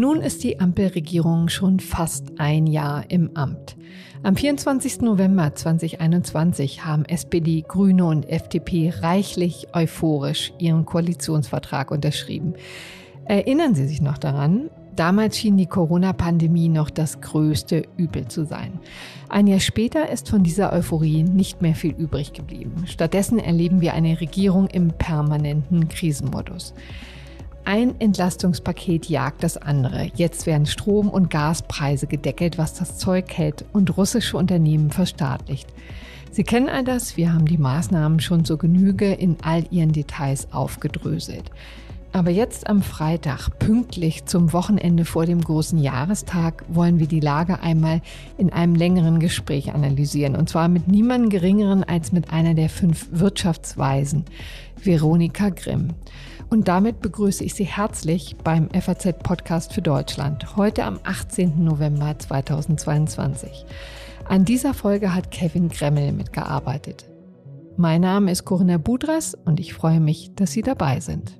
Nun ist die Ampelregierung schon fast ein Jahr im Amt. Am 24. November 2021 haben SPD, Grüne und FDP reichlich euphorisch ihren Koalitionsvertrag unterschrieben. Erinnern Sie sich noch daran? Damals schien die Corona-Pandemie noch das größte Übel zu sein. Ein Jahr später ist von dieser Euphorie nicht mehr viel übrig geblieben. Stattdessen erleben wir eine Regierung im permanenten Krisenmodus. Ein Entlastungspaket jagt das andere. Jetzt werden Strom- und Gaspreise gedeckelt, was das Zeug hält und russische Unternehmen verstaatlicht. Sie kennen all das, wir haben die Maßnahmen schon zur Genüge in all ihren Details aufgedröselt. Aber jetzt am Freitag, pünktlich zum Wochenende vor dem großen Jahrestag, wollen wir die Lage einmal in einem längeren Gespräch analysieren. Und zwar mit niemandem Geringeren als mit einer der fünf Wirtschaftsweisen, Veronika Grimm. Und damit begrüße ich Sie herzlich beim FAZ Podcast für Deutschland, heute am 18. November 2022. An dieser Folge hat Kevin Gremmel mitgearbeitet. Mein Name ist Corinna Budras und ich freue mich, dass Sie dabei sind.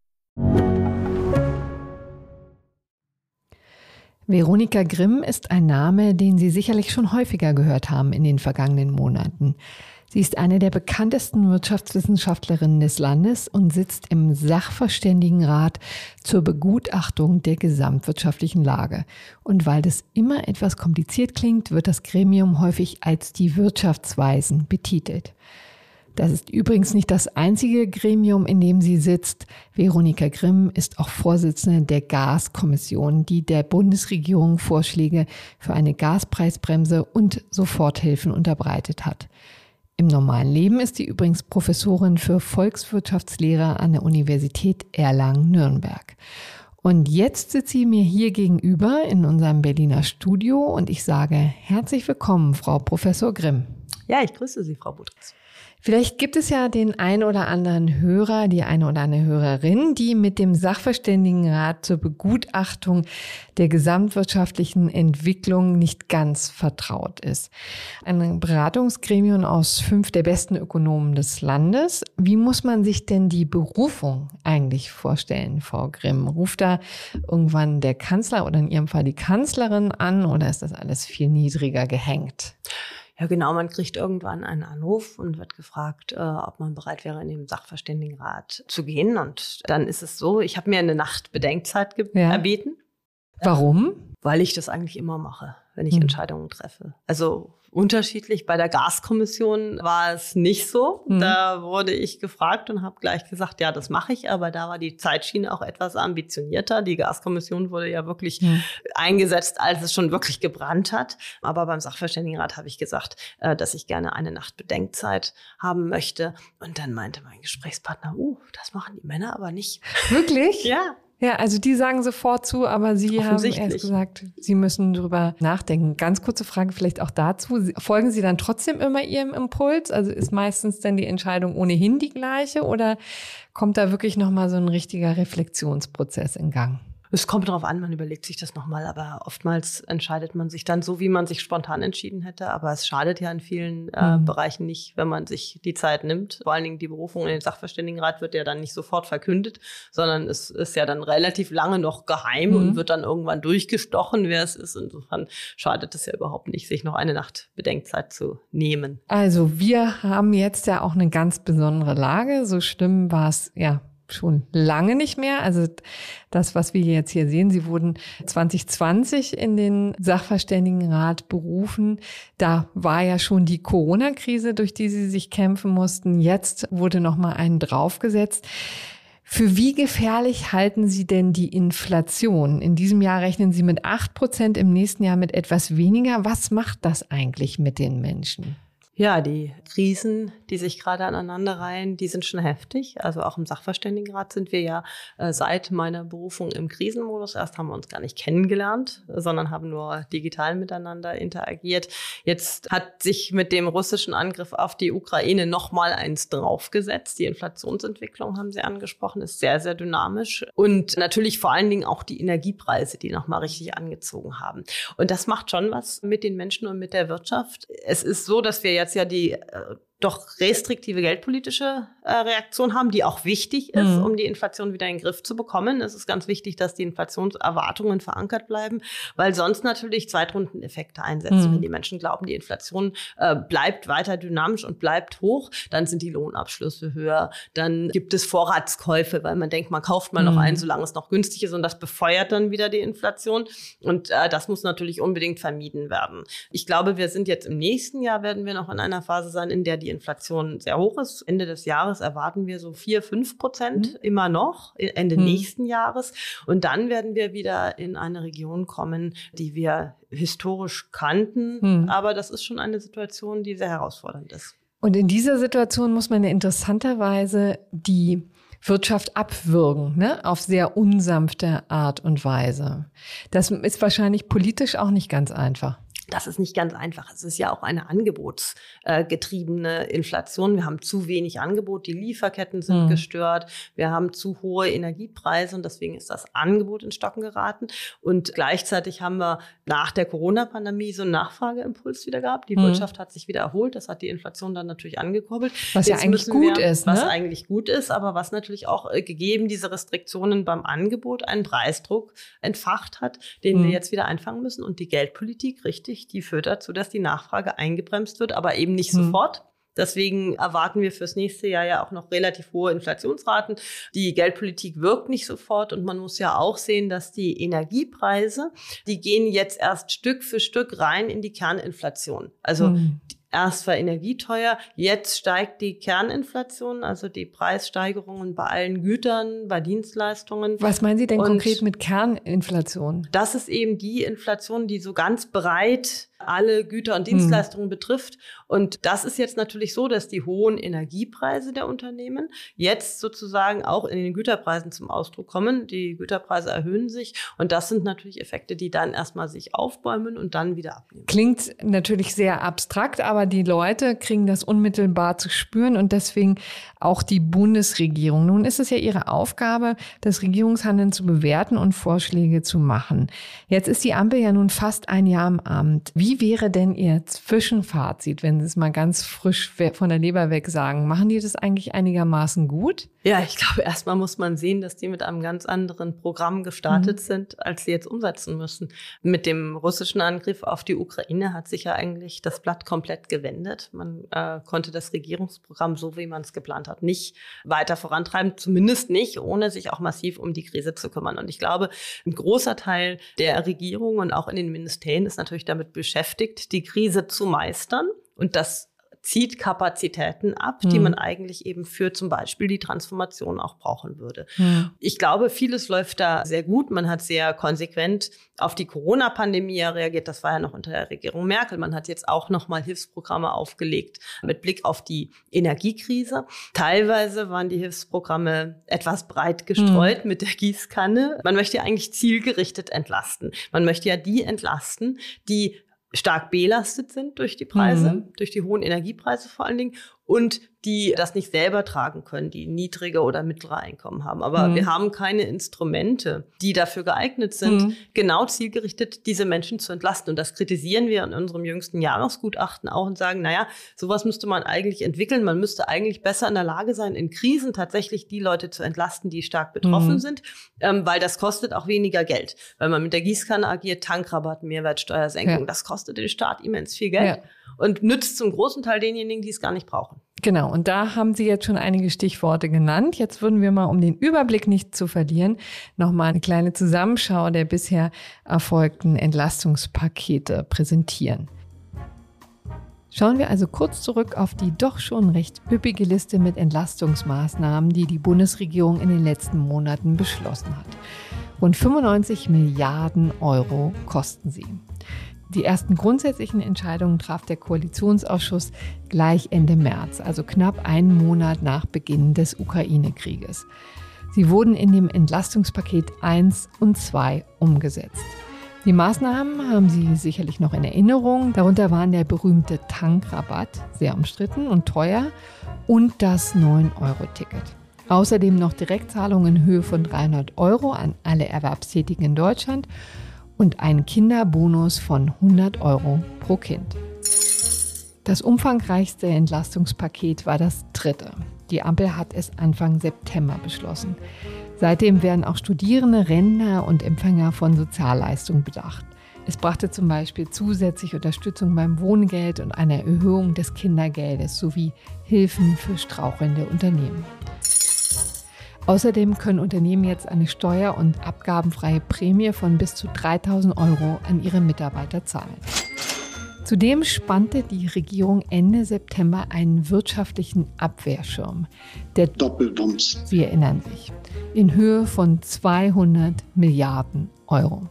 Veronika Grimm ist ein Name, den Sie sicherlich schon häufiger gehört haben in den vergangenen Monaten. Sie ist eine der bekanntesten Wirtschaftswissenschaftlerinnen des Landes und sitzt im Sachverständigenrat zur Begutachtung der gesamtwirtschaftlichen Lage. Und weil das immer etwas kompliziert klingt, wird das Gremium häufig als die Wirtschaftsweisen betitelt. Das ist übrigens nicht das einzige Gremium, in dem sie sitzt. Veronika Grimm ist auch Vorsitzende der Gaskommission, die der Bundesregierung Vorschläge für eine Gaspreisbremse und Soforthilfen unterbreitet hat. Im normalen Leben ist sie übrigens Professorin für Volkswirtschaftslehre an der Universität Erlangen-Nürnberg. Und jetzt sitzt sie mir hier gegenüber in unserem Berliner Studio und ich sage herzlich willkommen, Frau Professor Grimm. Ja, ich grüße Sie, Frau Budritz. Vielleicht gibt es ja den ein oder anderen Hörer, die eine oder andere Hörerin, die mit dem Sachverständigenrat zur Begutachtung der gesamtwirtschaftlichen Entwicklung nicht ganz vertraut ist. Ein Beratungsgremium aus fünf der besten Ökonomen des Landes. Wie muss man sich denn die Berufung eigentlich vorstellen, Frau Grimm? Ruft da irgendwann der Kanzler oder in Ihrem Fall die Kanzlerin an oder ist das alles viel niedriger gehängt? Ja, genau, man kriegt irgendwann einen Anruf und wird gefragt, äh, ob man bereit wäre, in den Sachverständigenrat zu gehen. Und dann ist es so, ich habe mir eine Nacht Bedenkzeit ja. erbeten. Warum? Weil ich das eigentlich immer mache, wenn ich hm. Entscheidungen treffe. Also unterschiedlich. Bei der Gaskommission war es nicht so. Mhm. Da wurde ich gefragt und habe gleich gesagt, ja, das mache ich. Aber da war die Zeitschiene auch etwas ambitionierter. Die Gaskommission wurde ja wirklich mhm. eingesetzt, als es schon wirklich gebrannt hat. Aber beim Sachverständigenrat habe ich gesagt, äh, dass ich gerne eine Nacht Bedenkzeit haben möchte. Und dann meinte mein Gesprächspartner, uh, das machen die Männer aber nicht. Wirklich? ja. Ja, also die sagen sofort zu, aber Sie haben erst gesagt, Sie müssen drüber nachdenken. Ganz kurze Frage vielleicht auch dazu. Folgen Sie dann trotzdem immer Ihrem Impuls? Also ist meistens denn die Entscheidung ohnehin die gleiche oder kommt da wirklich nochmal so ein richtiger Reflexionsprozess in Gang? Es kommt darauf an, man überlegt sich das nochmal, aber oftmals entscheidet man sich dann so, wie man sich spontan entschieden hätte. Aber es schadet ja in vielen äh, mhm. Bereichen nicht, wenn man sich die Zeit nimmt. Vor allen Dingen die Berufung in den Sachverständigenrat wird ja dann nicht sofort verkündet, sondern es ist ja dann relativ lange noch geheim mhm. und wird dann irgendwann durchgestochen, wer es ist. Insofern schadet es ja überhaupt nicht, sich noch eine Nacht Bedenkzeit zu nehmen. Also wir haben jetzt ja auch eine ganz besondere Lage. So schlimm war es ja schon lange nicht mehr. Also das, was wir jetzt hier sehen, sie wurden 2020 in den Sachverständigenrat berufen. Da war ja schon die Corona-Krise, durch die sie sich kämpfen mussten. Jetzt wurde noch mal einen draufgesetzt. Für wie gefährlich halten Sie denn die Inflation? In diesem Jahr rechnen Sie mit acht Prozent, im nächsten Jahr mit etwas weniger. Was macht das eigentlich mit den Menschen? Ja, die Krisen, die sich gerade aneinanderreihen, die sind schon heftig. Also auch im Sachverständigenrat sind wir ja äh, seit meiner Berufung im Krisenmodus. Erst haben wir uns gar nicht kennengelernt, sondern haben nur digital miteinander interagiert. Jetzt hat sich mit dem russischen Angriff auf die Ukraine noch mal eins draufgesetzt. Die Inflationsentwicklung haben Sie angesprochen, ist sehr, sehr dynamisch. Und natürlich vor allen Dingen auch die Energiepreise, die noch mal richtig angezogen haben. Und das macht schon was mit den Menschen und mit der Wirtschaft. Es ist so, dass wir jetzt ja die äh, doch restriktive geldpolitische äh, Reaktion haben, die auch wichtig ist, mhm. um die Inflation wieder in den Griff zu bekommen. Es ist ganz wichtig, dass die Inflationserwartungen verankert bleiben, weil sonst natürlich Zweitrundeneffekte einsetzen. Mhm. Wenn die Menschen glauben, die Inflation äh, bleibt weiter dynamisch und bleibt hoch, dann sind die Lohnabschlüsse höher, dann gibt es Vorratskäufe, weil man denkt, man kauft mal mhm. noch ein, solange es noch günstig ist und das befeuert dann wieder die Inflation. Und äh, das muss natürlich unbedingt vermieden werden. Ich glaube, wir sind jetzt im nächsten Jahr, werden wir noch in einer Phase sein, in der die Inflation sehr hoch ist. Ende des Jahres erwarten wir so vier, fünf Prozent mhm. immer noch, Ende mhm. nächsten Jahres. Und dann werden wir wieder in eine Region kommen, die wir historisch kannten. Mhm. Aber das ist schon eine Situation, die sehr herausfordernd ist. Und in dieser Situation muss man ja interessanterweise die Wirtschaft abwürgen, ne? auf sehr unsanfte Art und Weise. Das ist wahrscheinlich politisch auch nicht ganz einfach das ist nicht ganz einfach. Es ist ja auch eine angebotsgetriebene Inflation. Wir haben zu wenig Angebot, die Lieferketten sind mhm. gestört, wir haben zu hohe Energiepreise und deswegen ist das Angebot in Stocken geraten. Und gleichzeitig haben wir nach der Corona-Pandemie so einen Nachfrageimpuls wieder gehabt. Die mhm. Wirtschaft hat sich wieder erholt. Das hat die Inflation dann natürlich angekurbelt. Was Jetzt ja eigentlich gut wir, ist. Ne? Was eigentlich gut ist, aber was natürlich auch äh, gegeben diese Restriktionen beim Angebot einen Preisdruck entfacht hat, den mhm. wir jetzt wieder einfangen müssen. Und die Geldpolitik, richtig, natürlich, die führt dazu, dass die Nachfrage eingebremst wird, aber eben nicht hm. sofort. Deswegen erwarten wir fürs nächste Jahr ja auch noch relativ hohe Inflationsraten. Die Geldpolitik wirkt nicht sofort und man muss ja auch sehen, dass die Energiepreise, die gehen jetzt erst Stück für Stück rein in die Kerninflation. Also hm. Erst war Energie teuer, jetzt steigt die Kerninflation, also die Preissteigerungen bei allen Gütern, bei Dienstleistungen. Was meinen Sie denn Und konkret mit Kerninflation? Das ist eben die Inflation, die so ganz breit alle Güter und hm. Dienstleistungen hm. betrifft. Und das ist jetzt natürlich so, dass die hohen Energiepreise der Unternehmen jetzt sozusagen auch in den Güterpreisen zum Ausdruck kommen. Die Güterpreise erhöhen sich und das sind natürlich Effekte, die dann erstmal sich aufbäumen und dann wieder abnehmen. Klingt natürlich sehr abstrakt, aber die Leute kriegen das unmittelbar zu spüren und deswegen auch die Bundesregierung. Nun ist es ja ihre Aufgabe, das Regierungshandeln zu bewerten und Vorschläge zu machen. Jetzt ist die Ampel ja nun fast ein Jahr im Amt. Wie wäre denn Ihr Zwischenfazit, wenn Sie es mal ganz frisch von der Leber weg sagen? Machen die das eigentlich einigermaßen gut? Ja, ich glaube, erstmal muss man sehen, dass die mit einem ganz anderen Programm gestartet mhm. sind, als sie jetzt umsetzen müssen. Mit dem russischen Angriff auf die Ukraine hat sich ja eigentlich das Blatt komplett gewendet. Man äh, konnte das Regierungsprogramm, so wie man es geplant hat, nicht weiter vorantreiben, zumindest nicht, ohne sich auch massiv um die Krise zu kümmern. Und ich glaube, ein großer Teil der Regierung und auch in den Ministerien ist natürlich damit beschäftigt, die Krise zu meistern. Und das zieht Kapazitäten ab, mhm. die hm. man eigentlich eben für zum Beispiel die Transformation auch brauchen würde. Mhm. Ich glaube, vieles läuft da sehr gut. Man hat sehr konsequent auf die Corona-Pandemie reagiert. Das war ja noch unter der Regierung Merkel. Man hat jetzt auch noch mal Hilfsprogramme aufgelegt mit Blick auf die Energiekrise. Teilweise waren die Hilfsprogramme etwas breit gestreut mhm. mit der Gießkanne. Man möchte ja eigentlich zielgerichtet entlasten. Man möchte ja die entlasten, die stark belastet sind durch die Preise, mhm. durch die hohen Energiepreise vor allen Dingen und die das nicht selber tragen können, die niedrige oder mittlere Einkommen haben. Aber mhm. wir haben keine Instrumente, die dafür geeignet sind, mhm. genau zielgerichtet diese Menschen zu entlasten. Und das kritisieren wir in unserem jüngsten Jahresgutachten auch und sagen, naja, sowas müsste man eigentlich entwickeln. Man müsste eigentlich besser in der Lage sein, in Krisen tatsächlich die Leute zu entlasten, die stark betroffen mhm. sind, ähm, weil das kostet auch weniger Geld. Weil man mit der Gießkanne agiert, Tankrabatt, Mehrwertsteuersenkung, ja. das kostet den Staat immens viel Geld. Ja und nützt zum großen Teil denjenigen, die es gar nicht brauchen. Genau, und da haben Sie jetzt schon einige Stichworte genannt. Jetzt würden wir mal, um den Überblick nicht zu verlieren, nochmal eine kleine Zusammenschau der bisher erfolgten Entlastungspakete präsentieren. Schauen wir also kurz zurück auf die doch schon recht üppige Liste mit Entlastungsmaßnahmen, die die Bundesregierung in den letzten Monaten beschlossen hat. Rund 95 Milliarden Euro kosten sie. Die ersten grundsätzlichen Entscheidungen traf der Koalitionsausschuss gleich Ende März, also knapp einen Monat nach Beginn des Ukraine-Krieges. Sie wurden in dem Entlastungspaket 1 und 2 umgesetzt. Die Maßnahmen haben Sie sicherlich noch in Erinnerung. Darunter waren der berühmte Tankrabatt, sehr umstritten und teuer, und das 9-Euro-Ticket. Außerdem noch Direktzahlungen in Höhe von 300 Euro an alle Erwerbstätigen in Deutschland und ein Kinderbonus von 100 Euro pro Kind. Das umfangreichste Entlastungspaket war das dritte. Die Ampel hat es Anfang September beschlossen. Seitdem werden auch Studierende, Rentner und Empfänger von Sozialleistungen bedacht. Es brachte zum Beispiel zusätzlich Unterstützung beim Wohngeld und eine Erhöhung des Kindergeldes sowie Hilfen für strauchelnde Unternehmen. Außerdem können Unternehmen jetzt eine steuer- und abgabenfreie Prämie von bis zu 3000 Euro an ihre Mitarbeiter zahlen. Zudem spannte die Regierung Ende September einen wirtschaftlichen Abwehrschirm. Der Doppelbums. Sie erinnern sich. In Höhe von 200 Milliarden Euro.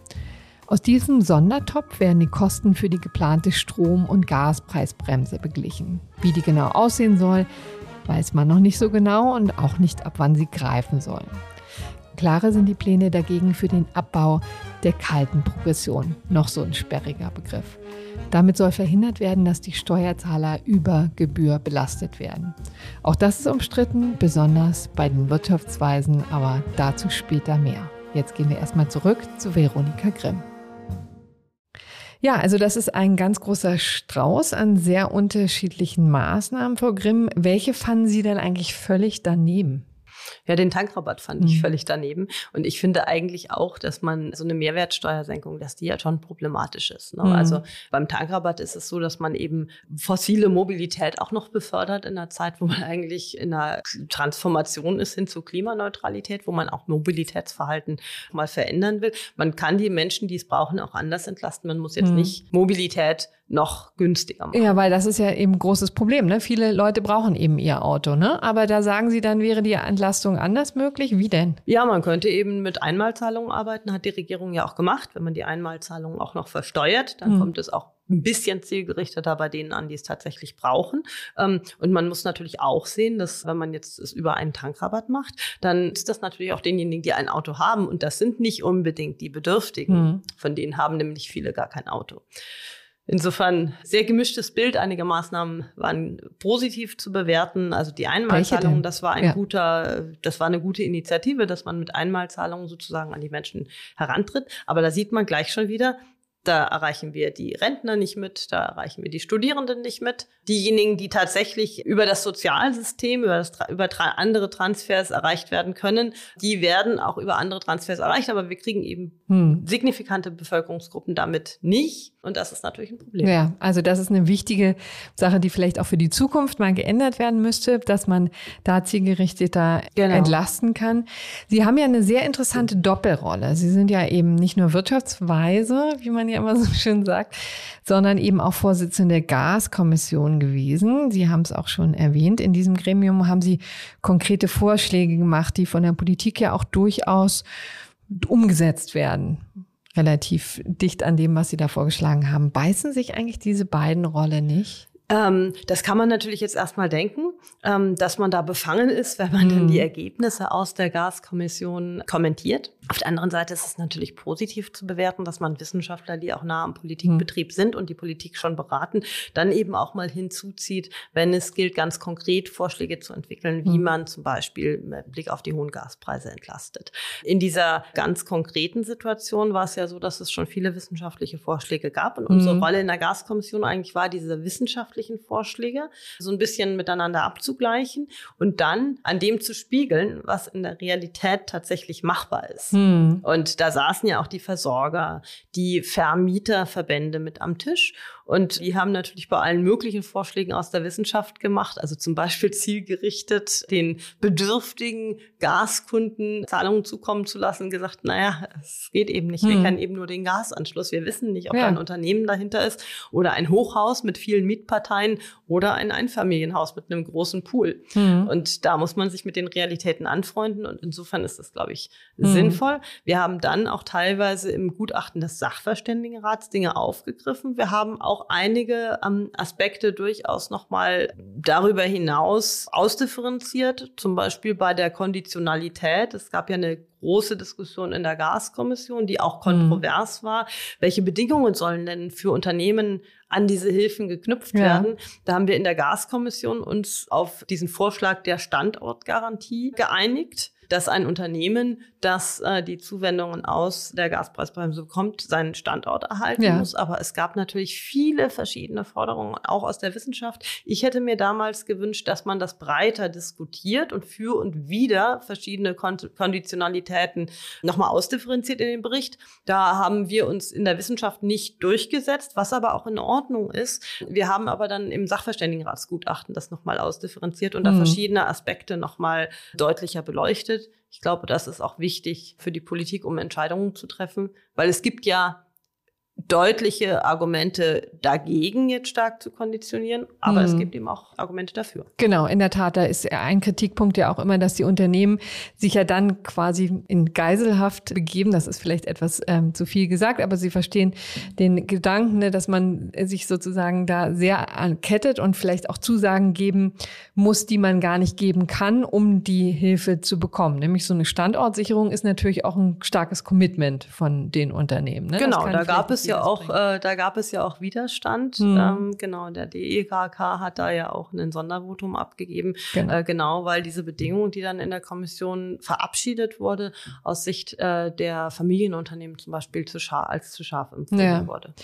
Aus diesem Sondertopf werden die Kosten für die geplante Strom- und Gaspreisbremse beglichen. Wie die genau aussehen soll, weiß man noch nicht so genau und auch nicht, ab wann sie greifen sollen. Klarer sind die Pläne dagegen für den Abbau der kalten Progression, noch so ein sperriger Begriff. Damit soll verhindert werden, dass die Steuerzahler über Gebühr belastet werden. Auch das ist umstritten, besonders bei den Wirtschaftsweisen, aber dazu später mehr. Jetzt gehen wir erstmal zurück zu Veronika Grimm. Ja, also das ist ein ganz großer Strauß an sehr unterschiedlichen Maßnahmen, Frau Grimm. Welche fanden Sie denn eigentlich völlig daneben? Ja, den Tankrabatt fand mhm. ich völlig daneben. Und ich finde eigentlich auch, dass man so eine Mehrwertsteuersenkung, dass die ja schon problematisch ist. Ne? Mhm. Also beim Tankrabatt ist es so, dass man eben fossile Mobilität auch noch befördert in einer Zeit, wo man eigentlich in einer Transformation ist hin zur Klimaneutralität, wo man auch Mobilitätsverhalten mal verändern will. Man kann die Menschen, die es brauchen, auch anders entlasten. Man muss jetzt mhm. nicht Mobilität noch günstiger machen. Ja, weil das ist ja eben ein großes Problem. Ne? Viele Leute brauchen eben ihr Auto. Ne? Aber da sagen Sie, dann wäre die Entlastung anders möglich. Wie denn? Ja, man könnte eben mit Einmalzahlungen arbeiten, hat die Regierung ja auch gemacht. Wenn man die Einmalzahlungen auch noch versteuert, dann hm. kommt es auch ein bisschen zielgerichteter bei denen an, die es tatsächlich brauchen. Ähm, und man muss natürlich auch sehen, dass wenn man jetzt es über einen Tankrabatt macht, dann ist das natürlich auch denjenigen, die ein Auto haben. Und das sind nicht unbedingt die Bedürftigen. Hm. Von denen haben nämlich viele gar kein Auto. Insofern sehr gemischtes Bild. Einige Maßnahmen waren positiv zu bewerten. Also die Einmalzahlung, das war ein ja. guter, das war eine gute Initiative, dass man mit Einmalzahlungen sozusagen an die Menschen herantritt. Aber da sieht man gleich schon wieder, da erreichen wir die Rentner nicht mit, da erreichen wir die Studierenden nicht mit. Diejenigen, die tatsächlich über das Sozialsystem, über, das, über andere Transfers erreicht werden können, die werden auch über andere Transfers erreicht, aber wir kriegen eben hm. signifikante Bevölkerungsgruppen damit nicht. Und das ist natürlich ein Problem. Ja, also das ist eine wichtige Sache, die vielleicht auch für die Zukunft mal geändert werden müsste, dass man da zielgerichteter genau. entlasten kann. Sie haben ja eine sehr interessante Doppelrolle. Sie sind ja eben nicht nur Wirtschaftsweise, wie man ja immer so schön sagt, sondern eben auch Vorsitzende der Gaskommission gewesen. Sie haben es auch schon erwähnt. In diesem Gremium haben Sie konkrete Vorschläge gemacht, die von der Politik ja auch durchaus umgesetzt werden relativ dicht an dem, was Sie da vorgeschlagen haben. Beißen sich eigentlich diese beiden Rollen nicht? Ähm, das kann man natürlich jetzt erstmal denken, ähm, dass man da befangen ist, wenn man mhm. dann die Ergebnisse aus der Gaskommission kommentiert. Auf der anderen Seite ist es natürlich positiv zu bewerten, dass man Wissenschaftler, die auch nah am Politikbetrieb mhm. sind und die Politik schon beraten, dann eben auch mal hinzuzieht, wenn es gilt, ganz konkret Vorschläge zu entwickeln, wie mhm. man zum Beispiel mit Blick auf die hohen Gaspreise entlastet. In dieser ganz konkreten Situation war es ja so, dass es schon viele wissenschaftliche Vorschläge gab und unsere mhm. Rolle in der Gaskommission eigentlich war, diese wissenschaftliche wissenschaftlichen Vorschläge so ein bisschen miteinander abzugleichen und dann an dem zu spiegeln, was in der Realität tatsächlich machbar ist. Hm. Und da saßen ja auch die Versorger, die Vermieterverbände mit am Tisch und die haben natürlich bei allen möglichen Vorschlägen aus der Wissenschaft gemacht, also zum Beispiel zielgerichtet den bedürftigen Gaskunden Zahlungen zukommen zu lassen, gesagt, naja, es geht eben nicht. Hm. Wir kennen eben nur den Gasanschluss. Wir wissen nicht, ob ja. da ein Unternehmen dahinter ist oder ein Hochhaus mit vielen Mietparteien oder ein Einfamilienhaus mit einem großen Pool. Hm. Und da muss man sich mit den Realitäten anfreunden. Und insofern ist das, glaube ich, hm. sinnvoll. Wir haben dann auch teilweise im Gutachten des Sachverständigenrats Dinge aufgegriffen. Wir haben auch einige ähm, Aspekte durchaus nochmal darüber hinaus ausdifferenziert, zum Beispiel bei der Konditionalität. Es gab ja eine große Diskussion in der Gaskommission, die auch kontrovers mhm. war. Welche Bedingungen sollen denn für Unternehmen an diese Hilfen geknüpft ja. werden? Da haben wir in der Gaskommission uns auf diesen Vorschlag der Standortgarantie geeinigt dass ein Unternehmen, das äh, die Zuwendungen aus der Gaspreisbremse bekommt, seinen Standort erhalten ja. muss. Aber es gab natürlich viele verschiedene Forderungen, auch aus der Wissenschaft. Ich hätte mir damals gewünscht, dass man das breiter diskutiert und für und wieder verschiedene Kon Konditionalitäten nochmal ausdifferenziert in dem Bericht. Da haben wir uns in der Wissenschaft nicht durchgesetzt, was aber auch in Ordnung ist. Wir haben aber dann im Sachverständigenratsgutachten das nochmal ausdifferenziert und mhm. da verschiedene Aspekte nochmal deutlicher beleuchtet. Ich glaube, das ist auch wichtig für die Politik, um Entscheidungen zu treffen, weil es gibt ja deutliche Argumente dagegen, jetzt stark zu konditionieren, aber mhm. es gibt eben auch Argumente dafür. Genau, in der Tat, da ist ein Kritikpunkt ja auch immer, dass die Unternehmen sich ja dann quasi in Geiselhaft begeben. Das ist vielleicht etwas ähm, zu viel gesagt, aber sie verstehen den Gedanken, ne, dass man sich sozusagen da sehr ankettet und vielleicht auch Zusagen geben muss, die man gar nicht geben kann, um die Hilfe zu bekommen. Nämlich so eine Standortsicherung ist natürlich auch ein starkes Commitment von den Unternehmen. Ne? Genau, da gab es ja auch, äh, da gab es ja auch Widerstand. Mhm. Ähm, genau, der DEKK hat da ja auch ein Sondervotum abgegeben, genau. Äh, genau, weil diese Bedingung, die dann in der Kommission verabschiedet wurde, aus Sicht äh, der Familienunternehmen zum Beispiel zu als zu scharf empfunden ja. wurde.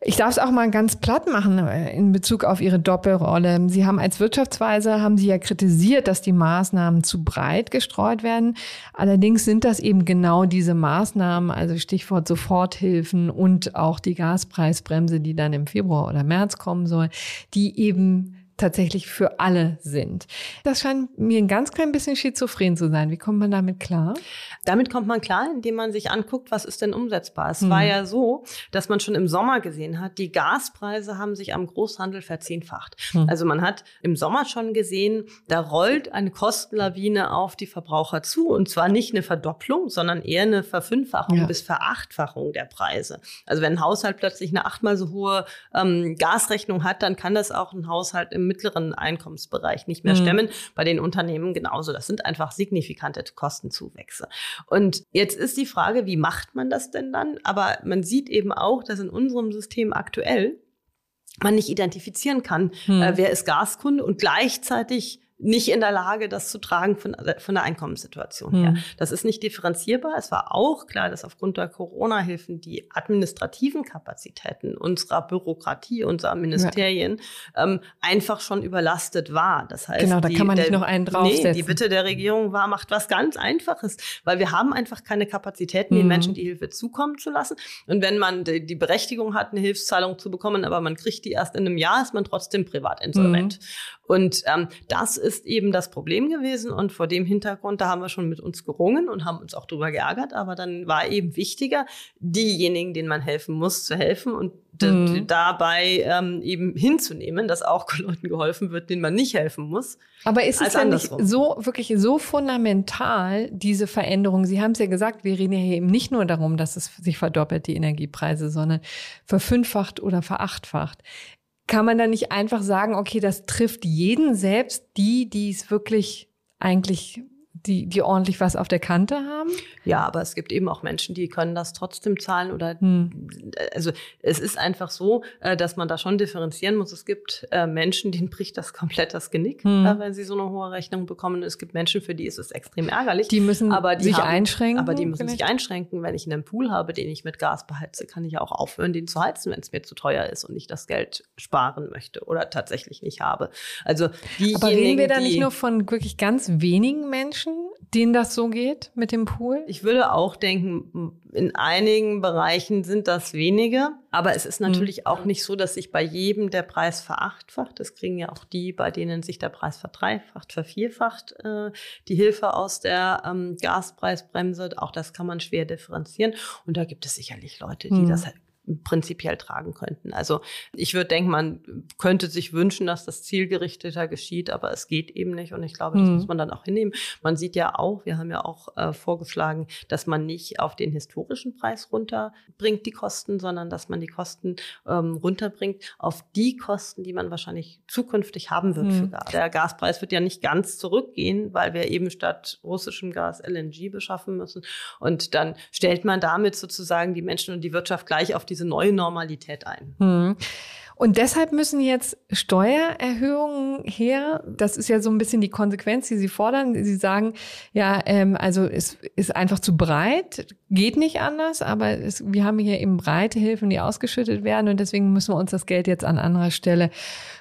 Ich darf es auch mal ganz platt machen äh, in Bezug auf Ihre Doppelrolle. Sie haben als Wirtschaftsweise, haben Sie ja kritisiert, dass die Maßnahmen zu breit gestreut werden. Allerdings sind das eben genau diese Maßnahmen, also Stichwort Soforthilfen und auch die Gaspreisbremse, die dann im Februar oder März kommen soll, die eben tatsächlich für alle sind. Das scheint mir ein ganz klein bisschen schizophren zu sein. Wie kommt man damit klar? Damit kommt man klar, indem man sich anguckt, was ist denn umsetzbar. Es hm. war ja so, dass man schon im Sommer gesehen hat, die Gaspreise haben sich am Großhandel verzehnfacht. Hm. Also man hat im Sommer schon gesehen, da rollt eine Kostenlawine auf die Verbraucher zu. Und zwar nicht eine Verdopplung, sondern eher eine Verfünffachung ja. bis Verachtfachung der Preise. Also wenn ein Haushalt plötzlich eine achtmal so hohe ähm, Gasrechnung hat, dann kann das auch ein Haushalt im mittleren Einkommensbereich nicht mehr mhm. stemmen. Bei den Unternehmen genauso. Das sind einfach signifikante Kostenzuwächse. Und jetzt ist die Frage, wie macht man das denn dann? Aber man sieht eben auch, dass in unserem System aktuell man nicht identifizieren kann, mhm. äh, wer ist Gaskunde und gleichzeitig nicht in der Lage, das zu tragen von, von der Einkommenssituation her. Hm. Das ist nicht differenzierbar. Es war auch klar, dass aufgrund der Corona-Hilfen die administrativen Kapazitäten unserer Bürokratie, unserer Ministerien ja. ähm, einfach schon überlastet war. Das heißt, genau, da die, kann man nicht der, noch einen draufsetzen. Nee, die Bitte der Regierung war, macht was ganz Einfaches, weil wir haben einfach keine Kapazitäten, den hm. Menschen die Hilfe zukommen zu lassen. Und wenn man die, die, Berechtigung hat, eine Hilfszahlung zu bekommen, aber man kriegt die erst in einem Jahr, ist man trotzdem privat insolvent. Hm. Und ähm, das ist eben das Problem gewesen. Und vor dem Hintergrund, da haben wir schon mit uns gerungen und haben uns auch drüber geärgert. Aber dann war eben wichtiger, diejenigen, denen man helfen muss, zu helfen und mhm. dabei ähm, eben hinzunehmen, dass auch Leuten geholfen wird, denen man nicht helfen muss. Aber ist es ja nicht so wirklich so fundamental, diese Veränderung? Sie haben es ja gesagt, wir reden ja hier eben nicht nur darum, dass es sich verdoppelt, die Energiepreise, sondern verfünffacht oder verachtfacht. Kann man da nicht einfach sagen, okay, das trifft jeden, selbst. Die, die es wirklich eigentlich die, die ordentlich was auf der Kante haben? Ja, aber es gibt eben auch Menschen, die können das trotzdem zahlen oder hm. also es ist einfach so, äh, dass man da schon differenzieren muss. Es gibt äh, Menschen, denen bricht das komplett das Genick, hm. Äh, wenn sie so eine hohe Rechnung bekommen. Es gibt Menschen, für die ist es extrem ärgerlich. Die müssen aber die sich haben, einschränken. Aber die müssen vielleicht? sich einschränken. Wenn ich einen Pool habe, den ich mit Gas beheize, kann ich auch aufhören, den zu heizen, wenn es mir zu teuer ist und ich das Geld sparen möchte oder tatsächlich nicht habe. Also aber reden wir da nicht nur von wirklich ganz wenigen Menschen? Denen das so geht mit dem Pool? Ich würde auch denken, in einigen Bereichen sind das wenige, aber es ist natürlich mhm. auch nicht so, dass sich bei jedem der Preis verachtfacht. Das kriegen ja auch die, bei denen sich der Preis verdreifacht, vervierfacht, äh, die Hilfe aus der ähm, Gaspreisbremse. Auch das kann man schwer differenzieren. Und da gibt es sicherlich Leute, die mhm. das prinzipiell tragen könnten. Also ich würde denken, man könnte sich wünschen, dass das zielgerichteter geschieht, aber es geht eben nicht. Und ich glaube, das mhm. muss man dann auch hinnehmen. Man sieht ja auch, wir haben ja auch äh, vorgeschlagen, dass man nicht auf den historischen Preis runterbringt die Kosten, sondern dass man die Kosten ähm, runterbringt auf die Kosten, die man wahrscheinlich zukünftig haben wird mhm. für Gas. Der Gaspreis wird ja nicht ganz zurückgehen, weil wir eben statt russischem Gas LNG beschaffen müssen. Und dann stellt man damit sozusagen die Menschen und die Wirtschaft gleich auf diese neue Normalität ein. Mhm. Und deshalb müssen jetzt Steuererhöhungen her. Das ist ja so ein bisschen die Konsequenz, die Sie fordern. Sie sagen, ja, ähm, also es ist einfach zu breit, geht nicht anders, aber es, wir haben hier eben breite Hilfen, die ausgeschüttet werden und deswegen müssen wir uns das Geld jetzt an anderer Stelle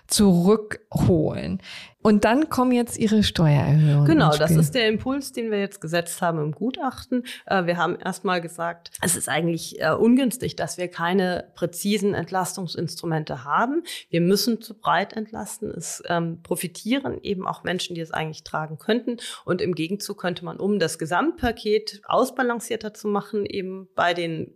zurückholen. Und dann kommen jetzt Ihre Steuererhöhungen. Genau, das ist der Impuls, den wir jetzt gesetzt haben im Gutachten. Äh, wir haben erstmal gesagt, es ist eigentlich äh, ungünstig, dass wir keine präzisen Entlastungsinstrumente haben. Wir müssen zu breit entlasten. Es ähm, profitieren eben auch Menschen, die es eigentlich tragen könnten. Und im Gegenzug könnte man, um das Gesamtpaket ausbalancierter zu machen, eben bei den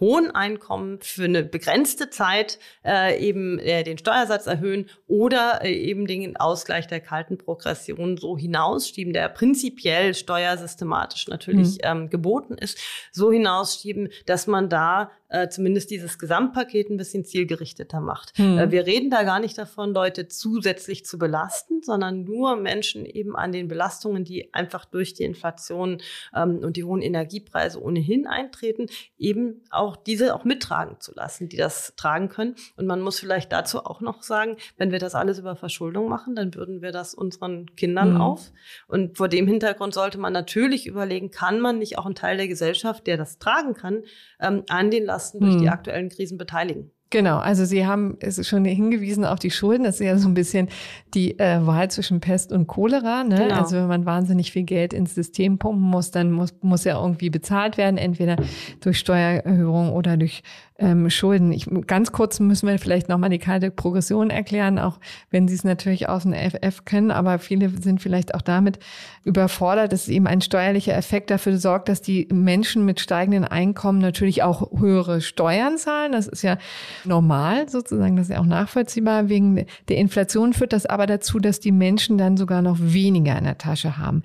hohen Einkommen für eine begrenzte Zeit äh, eben äh, den Steuersatz erhöhen oder äh, eben den Ausgleich der kalten Progression so hinausschieben, der prinzipiell steuersystematisch natürlich mhm. ähm, geboten ist, so hinausschieben, dass man da äh, zumindest dieses Gesamtpaket ein bisschen zielgerichteter macht. Mhm. Äh, wir reden da gar nicht davon, Leute zusätzlich zu belasten, sondern nur Menschen eben an den Belastungen, die einfach durch die Inflation ähm, und die hohen Energiepreise ohnehin eintreten, eben auch diese auch mittragen zu lassen, die das tragen können. Und man muss vielleicht dazu auch noch sagen, wenn wir das alles über Verschuldung machen, dann würden wir das unseren Kindern mhm. auf. Und vor dem Hintergrund sollte man natürlich überlegen, kann man nicht auch einen Teil der Gesellschaft, der das tragen kann, ähm, an den Lasten Lasten durch die hm. aktuellen Krisen beteiligen. Genau, also Sie haben es schon hingewiesen auf die Schulden. Das ist ja so ein bisschen die äh, Wahl zwischen Pest und Cholera. Ne? Genau. Also wenn man wahnsinnig viel Geld ins System pumpen muss, dann muss, muss ja irgendwie bezahlt werden, entweder durch Steuererhöhung oder durch ähm, Schulden. Ich, ganz kurz müssen wir vielleicht nochmal die kalte Progression erklären, auch wenn Sie es natürlich aus dem FF können, aber viele sind vielleicht auch damit überfordert, dass eben ein steuerlicher Effekt dafür sorgt, dass die Menschen mit steigenden Einkommen natürlich auch höhere Steuern zahlen. Das ist ja normal sozusagen, das ist ja auch nachvollziehbar. Wegen der Inflation führt das aber dazu, dass die Menschen dann sogar noch weniger in der Tasche haben.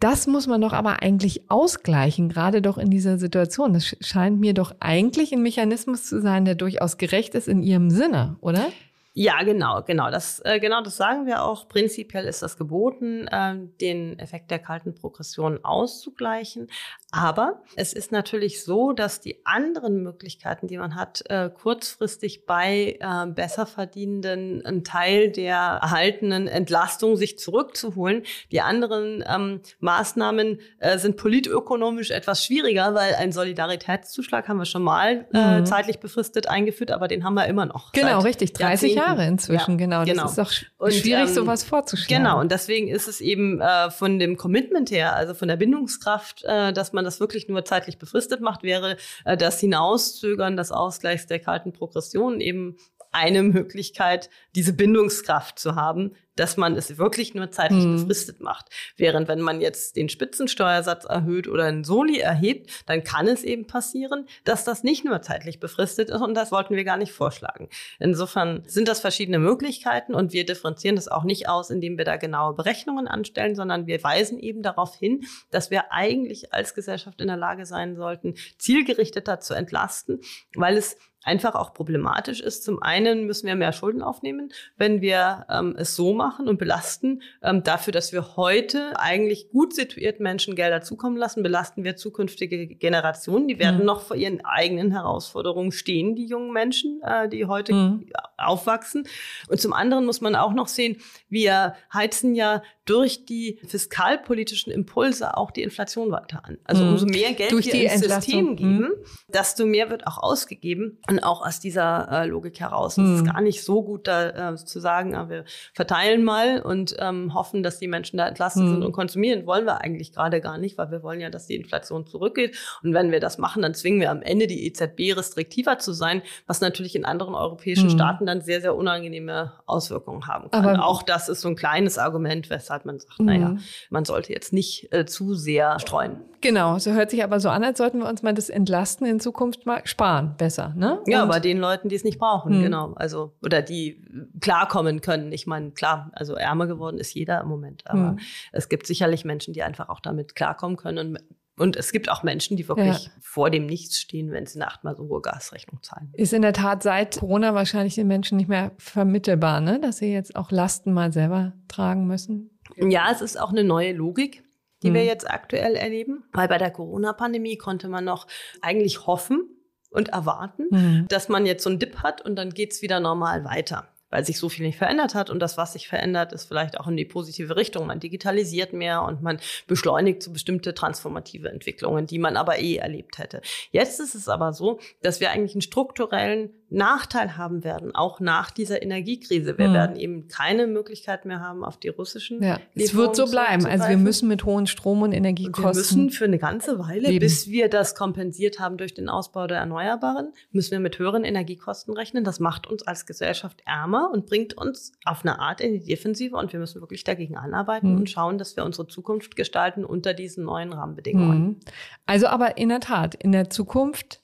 Das muss man doch aber eigentlich ausgleichen, gerade doch in dieser Situation. Das scheint mir doch eigentlich ein Mechanismus zu sein, der durchaus gerecht ist in Ihrem Sinne, oder? Ja, genau, genau. Das, äh, genau, das sagen wir auch. Prinzipiell ist das geboten, äh, den Effekt der kalten Progression auszugleichen. Aber es ist natürlich so, dass die anderen Möglichkeiten, die man hat, äh, kurzfristig bei äh, besser verdienenden einen Teil der erhaltenen Entlastung sich zurückzuholen. Die anderen ähm, Maßnahmen äh, sind politökonomisch etwas schwieriger, weil ein Solidaritätszuschlag haben wir schon mal äh, mhm. zeitlich befristet eingeführt, aber den haben wir immer noch. Genau, richtig. 30 Jahre inzwischen, ja, genau. Das genau. ist doch und, schwierig, ähm, sowas vorzustellen. Genau, und deswegen ist es eben äh, von dem Commitment her, also von der Bindungskraft, dass man das wirklich nur zeitlich befristet macht, wäre äh, das Hinauszögern des Ausgleichs der kalten Progression eben eine Möglichkeit, diese Bindungskraft zu haben, dass man es wirklich nur zeitlich mhm. befristet macht. Während wenn man jetzt den Spitzensteuersatz erhöht oder einen Soli erhebt, dann kann es eben passieren, dass das nicht nur zeitlich befristet ist und das wollten wir gar nicht vorschlagen. Insofern sind das verschiedene Möglichkeiten und wir differenzieren das auch nicht aus, indem wir da genaue Berechnungen anstellen, sondern wir weisen eben darauf hin, dass wir eigentlich als Gesellschaft in der Lage sein sollten, zielgerichteter zu entlasten, weil es einfach auch problematisch ist. Zum einen müssen wir mehr Schulden aufnehmen, wenn wir ähm, es so machen und belasten. Ähm, dafür, dass wir heute eigentlich gut situiert Menschen Gelder zukommen lassen, belasten wir zukünftige Generationen. Die werden mhm. noch vor ihren eigenen Herausforderungen stehen, die jungen Menschen, äh, die heute mhm. aufwachsen. Und zum anderen muss man auch noch sehen, wir heizen ja durch die fiskalpolitischen Impulse auch die Inflation weiter an. Also mhm. umso mehr Geld durch wir ins System mhm. geben, desto mehr wird auch ausgegeben. Und auch aus dieser äh, Logik heraus mhm. ist es gar nicht so gut, da äh, zu sagen, äh, wir verteilen mal und ähm, hoffen, dass die Menschen da entlastet mhm. sind und konsumieren. Wollen wir eigentlich gerade gar nicht, weil wir wollen ja, dass die Inflation zurückgeht. Und wenn wir das machen, dann zwingen wir am Ende die EZB restriktiver zu sein, was natürlich in anderen europäischen mhm. Staaten dann sehr, sehr unangenehme Auswirkungen haben kann. Aber auch das ist so ein kleines Argument, weshalb weshalb man sagt, mhm. naja, man sollte jetzt nicht äh, zu sehr streuen. Genau, so hört sich aber so an, als sollten wir uns mal das Entlasten in Zukunft mal sparen, besser, ne? Und ja, bei den Leuten, die es nicht brauchen, mhm. genau. Also, oder die klarkommen können. Ich meine, klar, also ärmer geworden ist jeder im Moment, aber mhm. es gibt sicherlich Menschen, die einfach auch damit klarkommen können und und es gibt auch Menschen, die wirklich ja. vor dem Nichts stehen, wenn sie eine achtmal so hohe Gasrechnung zahlen. Ist in der Tat seit Corona wahrscheinlich den Menschen nicht mehr vermittelbar, ne? dass sie jetzt auch Lasten mal selber tragen müssen. Ja, es ist auch eine neue Logik, die wir jetzt aktuell erleben. Weil bei der Corona-Pandemie konnte man noch eigentlich hoffen und erwarten, hm. dass man jetzt so einen Dip hat und dann geht's wieder normal weiter weil sich so viel nicht verändert hat. Und das, was sich verändert, ist vielleicht auch in die positive Richtung. Man digitalisiert mehr und man beschleunigt so bestimmte transformative Entwicklungen, die man aber eh erlebt hätte. Jetzt ist es aber so, dass wir eigentlich einen strukturellen Nachteil haben werden, auch nach dieser Energiekrise. Wir mhm. werden eben keine Möglichkeit mehr haben, auf die russischen. Ja, es wird so bleiben. Also wir müssen mit hohen Strom- und Energiekosten. Und wir müssen für eine ganze Weile, leben. bis wir das kompensiert haben durch den Ausbau der Erneuerbaren, müssen wir mit höheren Energiekosten rechnen. Das macht uns als Gesellschaft ärmer und bringt uns auf eine Art in die Defensive. Und wir müssen wirklich dagegen anarbeiten mhm. und schauen, dass wir unsere Zukunft gestalten unter diesen neuen Rahmenbedingungen. Mhm. Also aber in der Tat, in der Zukunft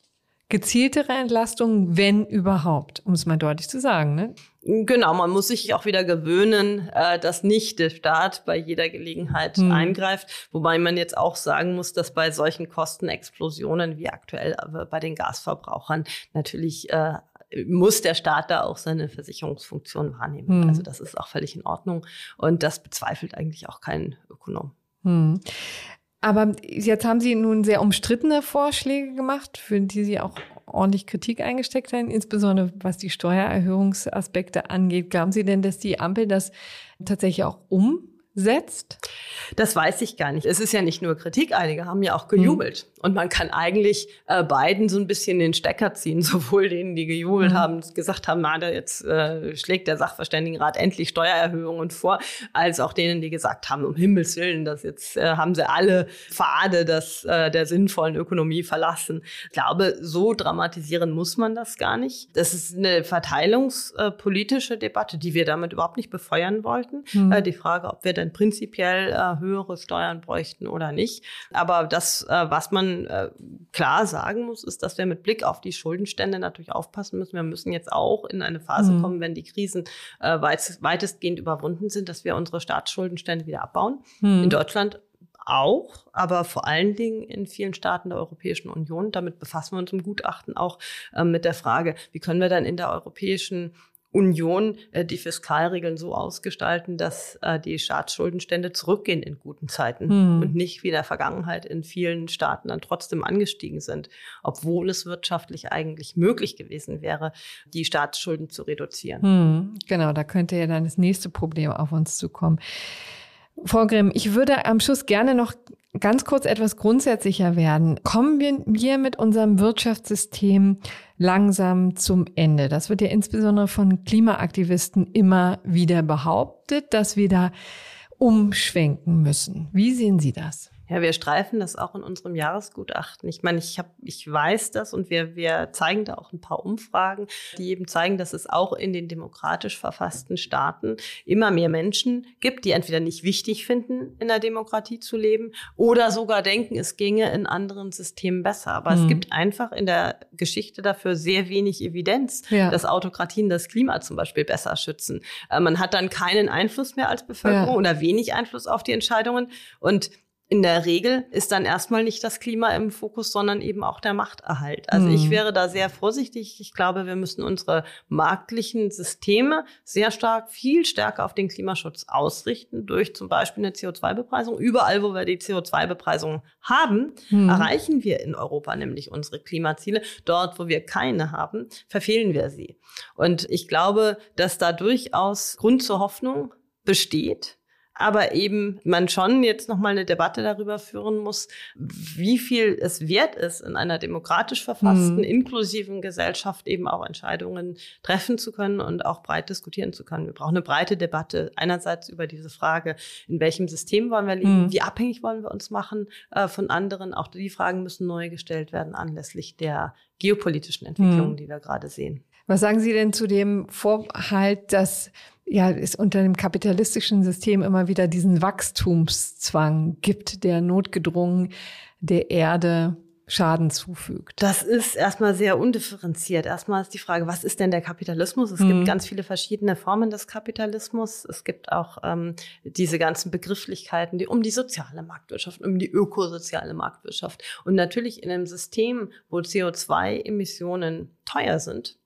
gezieltere Entlastung, wenn überhaupt, um es mal deutlich zu sagen. Ne? Genau, man muss sich auch wieder gewöhnen, äh, dass nicht der Staat bei jeder Gelegenheit hm. eingreift. Wobei man jetzt auch sagen muss, dass bei solchen Kostenexplosionen wie aktuell äh, bei den Gasverbrauchern natürlich äh, muss der Staat da auch seine Versicherungsfunktion wahrnehmen. Hm. Also das ist auch völlig in Ordnung und das bezweifelt eigentlich auch kein Ökonom. Hm. Aber jetzt haben Sie nun sehr umstrittene Vorschläge gemacht, für die Sie auch ordentlich Kritik eingesteckt haben, insbesondere was die Steuererhöhungsaspekte angeht. Glauben Sie denn, dass die Ampel das tatsächlich auch umsetzt? Das weiß ich gar nicht. Es ist ja nicht nur Kritik, einige haben ja auch gejubelt. Mhm. Und man kann eigentlich äh, beiden so ein bisschen den Stecker ziehen, sowohl denen, die gejubelt mhm. haben, gesagt haben, na, jetzt äh, schlägt der Sachverständigenrat endlich Steuererhöhungen vor, als auch denen, die gesagt haben, um Himmels Willen, das jetzt äh, haben sie alle Pfade das, äh, der sinnvollen Ökonomie verlassen. Ich glaube, so dramatisieren muss man das gar nicht. Das ist eine verteilungspolitische Debatte, die wir damit überhaupt nicht befeuern wollten. Mhm. Die Frage, ob wir denn prinzipiell äh, höhere Steuern bräuchten oder nicht. Aber das, äh, was man äh, klar sagen muss, ist, dass wir mit Blick auf die Schuldenstände natürlich aufpassen müssen. Wir müssen jetzt auch in eine Phase mhm. kommen, wenn die Krisen äh, weit, weitestgehend überwunden sind, dass wir unsere Staatsschuldenstände wieder abbauen. Mhm. In Deutschland auch, aber vor allen Dingen in vielen Staaten der Europäischen Union. Damit befassen wir uns im Gutachten auch äh, mit der Frage, wie können wir dann in der Europäischen Union äh, die Fiskalregeln so ausgestalten, dass äh, die Staatsschuldenstände zurückgehen in guten Zeiten hm. und nicht wie in der Vergangenheit in vielen Staaten dann trotzdem angestiegen sind, obwohl es wirtschaftlich eigentlich möglich gewesen wäre, die Staatsschulden zu reduzieren. Hm. Genau, da könnte ja dann das nächste Problem auf uns zukommen. Frau Grimm, ich würde am Schluss gerne noch ganz kurz etwas grundsätzlicher werden. Kommen wir mit unserem Wirtschaftssystem langsam zum Ende? Das wird ja insbesondere von Klimaaktivisten immer wieder behauptet, dass wir da umschwenken müssen. Wie sehen Sie das? Ja, wir streifen das auch in unserem Jahresgutachten. Ich meine, ich habe, ich weiß das und wir, wir zeigen da auch ein paar Umfragen, die eben zeigen, dass es auch in den demokratisch verfassten Staaten immer mehr Menschen gibt, die entweder nicht wichtig finden, in der Demokratie zu leben oder sogar denken, es ginge in anderen Systemen besser. Aber mhm. es gibt einfach in der Geschichte dafür sehr wenig Evidenz, ja. dass Autokratien das Klima zum Beispiel besser schützen. Äh, man hat dann keinen Einfluss mehr als Bevölkerung ja. oder wenig Einfluss auf die Entscheidungen und in der Regel ist dann erstmal nicht das Klima im Fokus, sondern eben auch der Machterhalt. Also mhm. ich wäre da sehr vorsichtig. Ich glaube, wir müssen unsere marktlichen Systeme sehr stark, viel stärker auf den Klimaschutz ausrichten, durch zum Beispiel eine CO2-Bepreisung. Überall, wo wir die CO2-Bepreisung haben, mhm. erreichen wir in Europa nämlich unsere Klimaziele. Dort, wo wir keine haben, verfehlen wir sie. Und ich glaube, dass da durchaus Grund zur Hoffnung besteht aber eben man schon jetzt nochmal eine Debatte darüber führen muss, wie viel es wert ist, in einer demokratisch verfassten, mhm. inklusiven Gesellschaft eben auch Entscheidungen treffen zu können und auch breit diskutieren zu können. Wir brauchen eine breite Debatte einerseits über diese Frage, in welchem System wollen wir leben, mhm. wie abhängig wollen wir uns machen äh, von anderen. Auch die Fragen müssen neu gestellt werden anlässlich der geopolitischen Entwicklungen, mhm. die wir gerade sehen. Was sagen Sie denn zu dem Vorhalt, dass ja, es unter dem kapitalistischen System immer wieder diesen Wachstumszwang gibt, der notgedrungen der Erde Schaden zufügt. Das ist erstmal sehr undifferenziert. Erstmal ist die Frage, was ist denn der Kapitalismus? Es mhm. gibt ganz viele verschiedene Formen des Kapitalismus. Es gibt auch ähm, diese ganzen Begrifflichkeiten, die um die soziale Marktwirtschaft, um die ökosoziale Marktwirtschaft. Und natürlich in einem System, wo CO2-Emissionen teuer sind,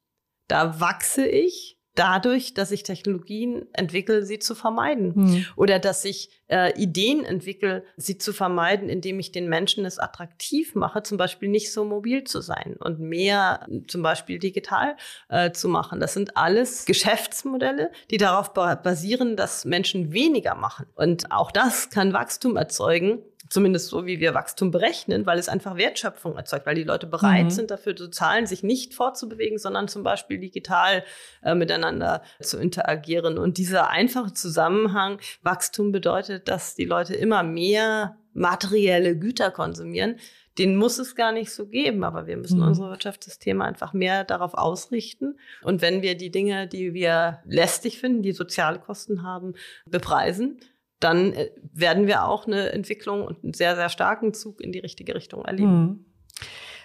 da wachse ich dadurch, dass ich Technologien entwickle, sie zu vermeiden. Mhm. Oder dass ich äh, Ideen entwickle, sie zu vermeiden, indem ich den Menschen es attraktiv mache, zum Beispiel nicht so mobil zu sein und mehr zum Beispiel digital äh, zu machen. Das sind alles Geschäftsmodelle, die darauf basieren, dass Menschen weniger machen. Und auch das kann Wachstum erzeugen, zumindest so, wie wir Wachstum berechnen, weil es einfach Wertschöpfung erzeugt, weil die Leute bereit mhm. sind, dafür zu zahlen, sich nicht fortzubewegen, sondern zum Beispiel digital äh, miteinander zu interagieren. Und dieser einfache Zusammenhang, Wachstum bedeutet, dass die Leute immer mehr materielle Güter konsumieren. Den muss es gar nicht so geben, aber wir müssen mhm. unsere Wirtschaftssysteme einfach mehr darauf ausrichten. Und wenn wir die Dinge, die wir lästig finden, die soziale Kosten haben, bepreisen, dann äh, werden wir auch eine Entwicklung und einen sehr, sehr starken Zug in die richtige Richtung erleben. Mhm.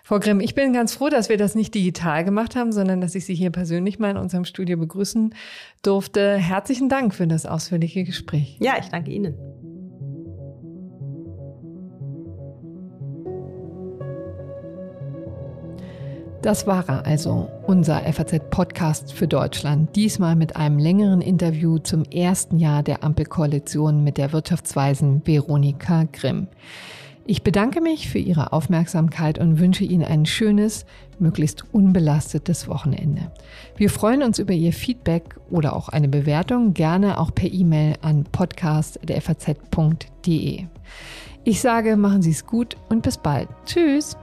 Frau Grimm, ich bin ganz froh, dass wir das nicht digital gemacht haben, sondern dass ich Sie hier persönlich mal in unserem Studio begrüßen durfte. Herzlichen Dank für das ausführliche Gespräch. Ja, ich danke Ihnen. Das war er also, unser FAZ-Podcast für Deutschland. Diesmal mit einem längeren Interview zum ersten Jahr der Ampelkoalition mit der Wirtschaftsweisen Veronika Grimm. Ich bedanke mich für Ihre Aufmerksamkeit und wünsche Ihnen ein schönes, möglichst unbelastetes Wochenende. Wir freuen uns über Ihr Feedback oder auch eine Bewertung, gerne auch per E-Mail an podcast.faz.de. Ich sage, machen Sie es gut und bis bald. Tschüss.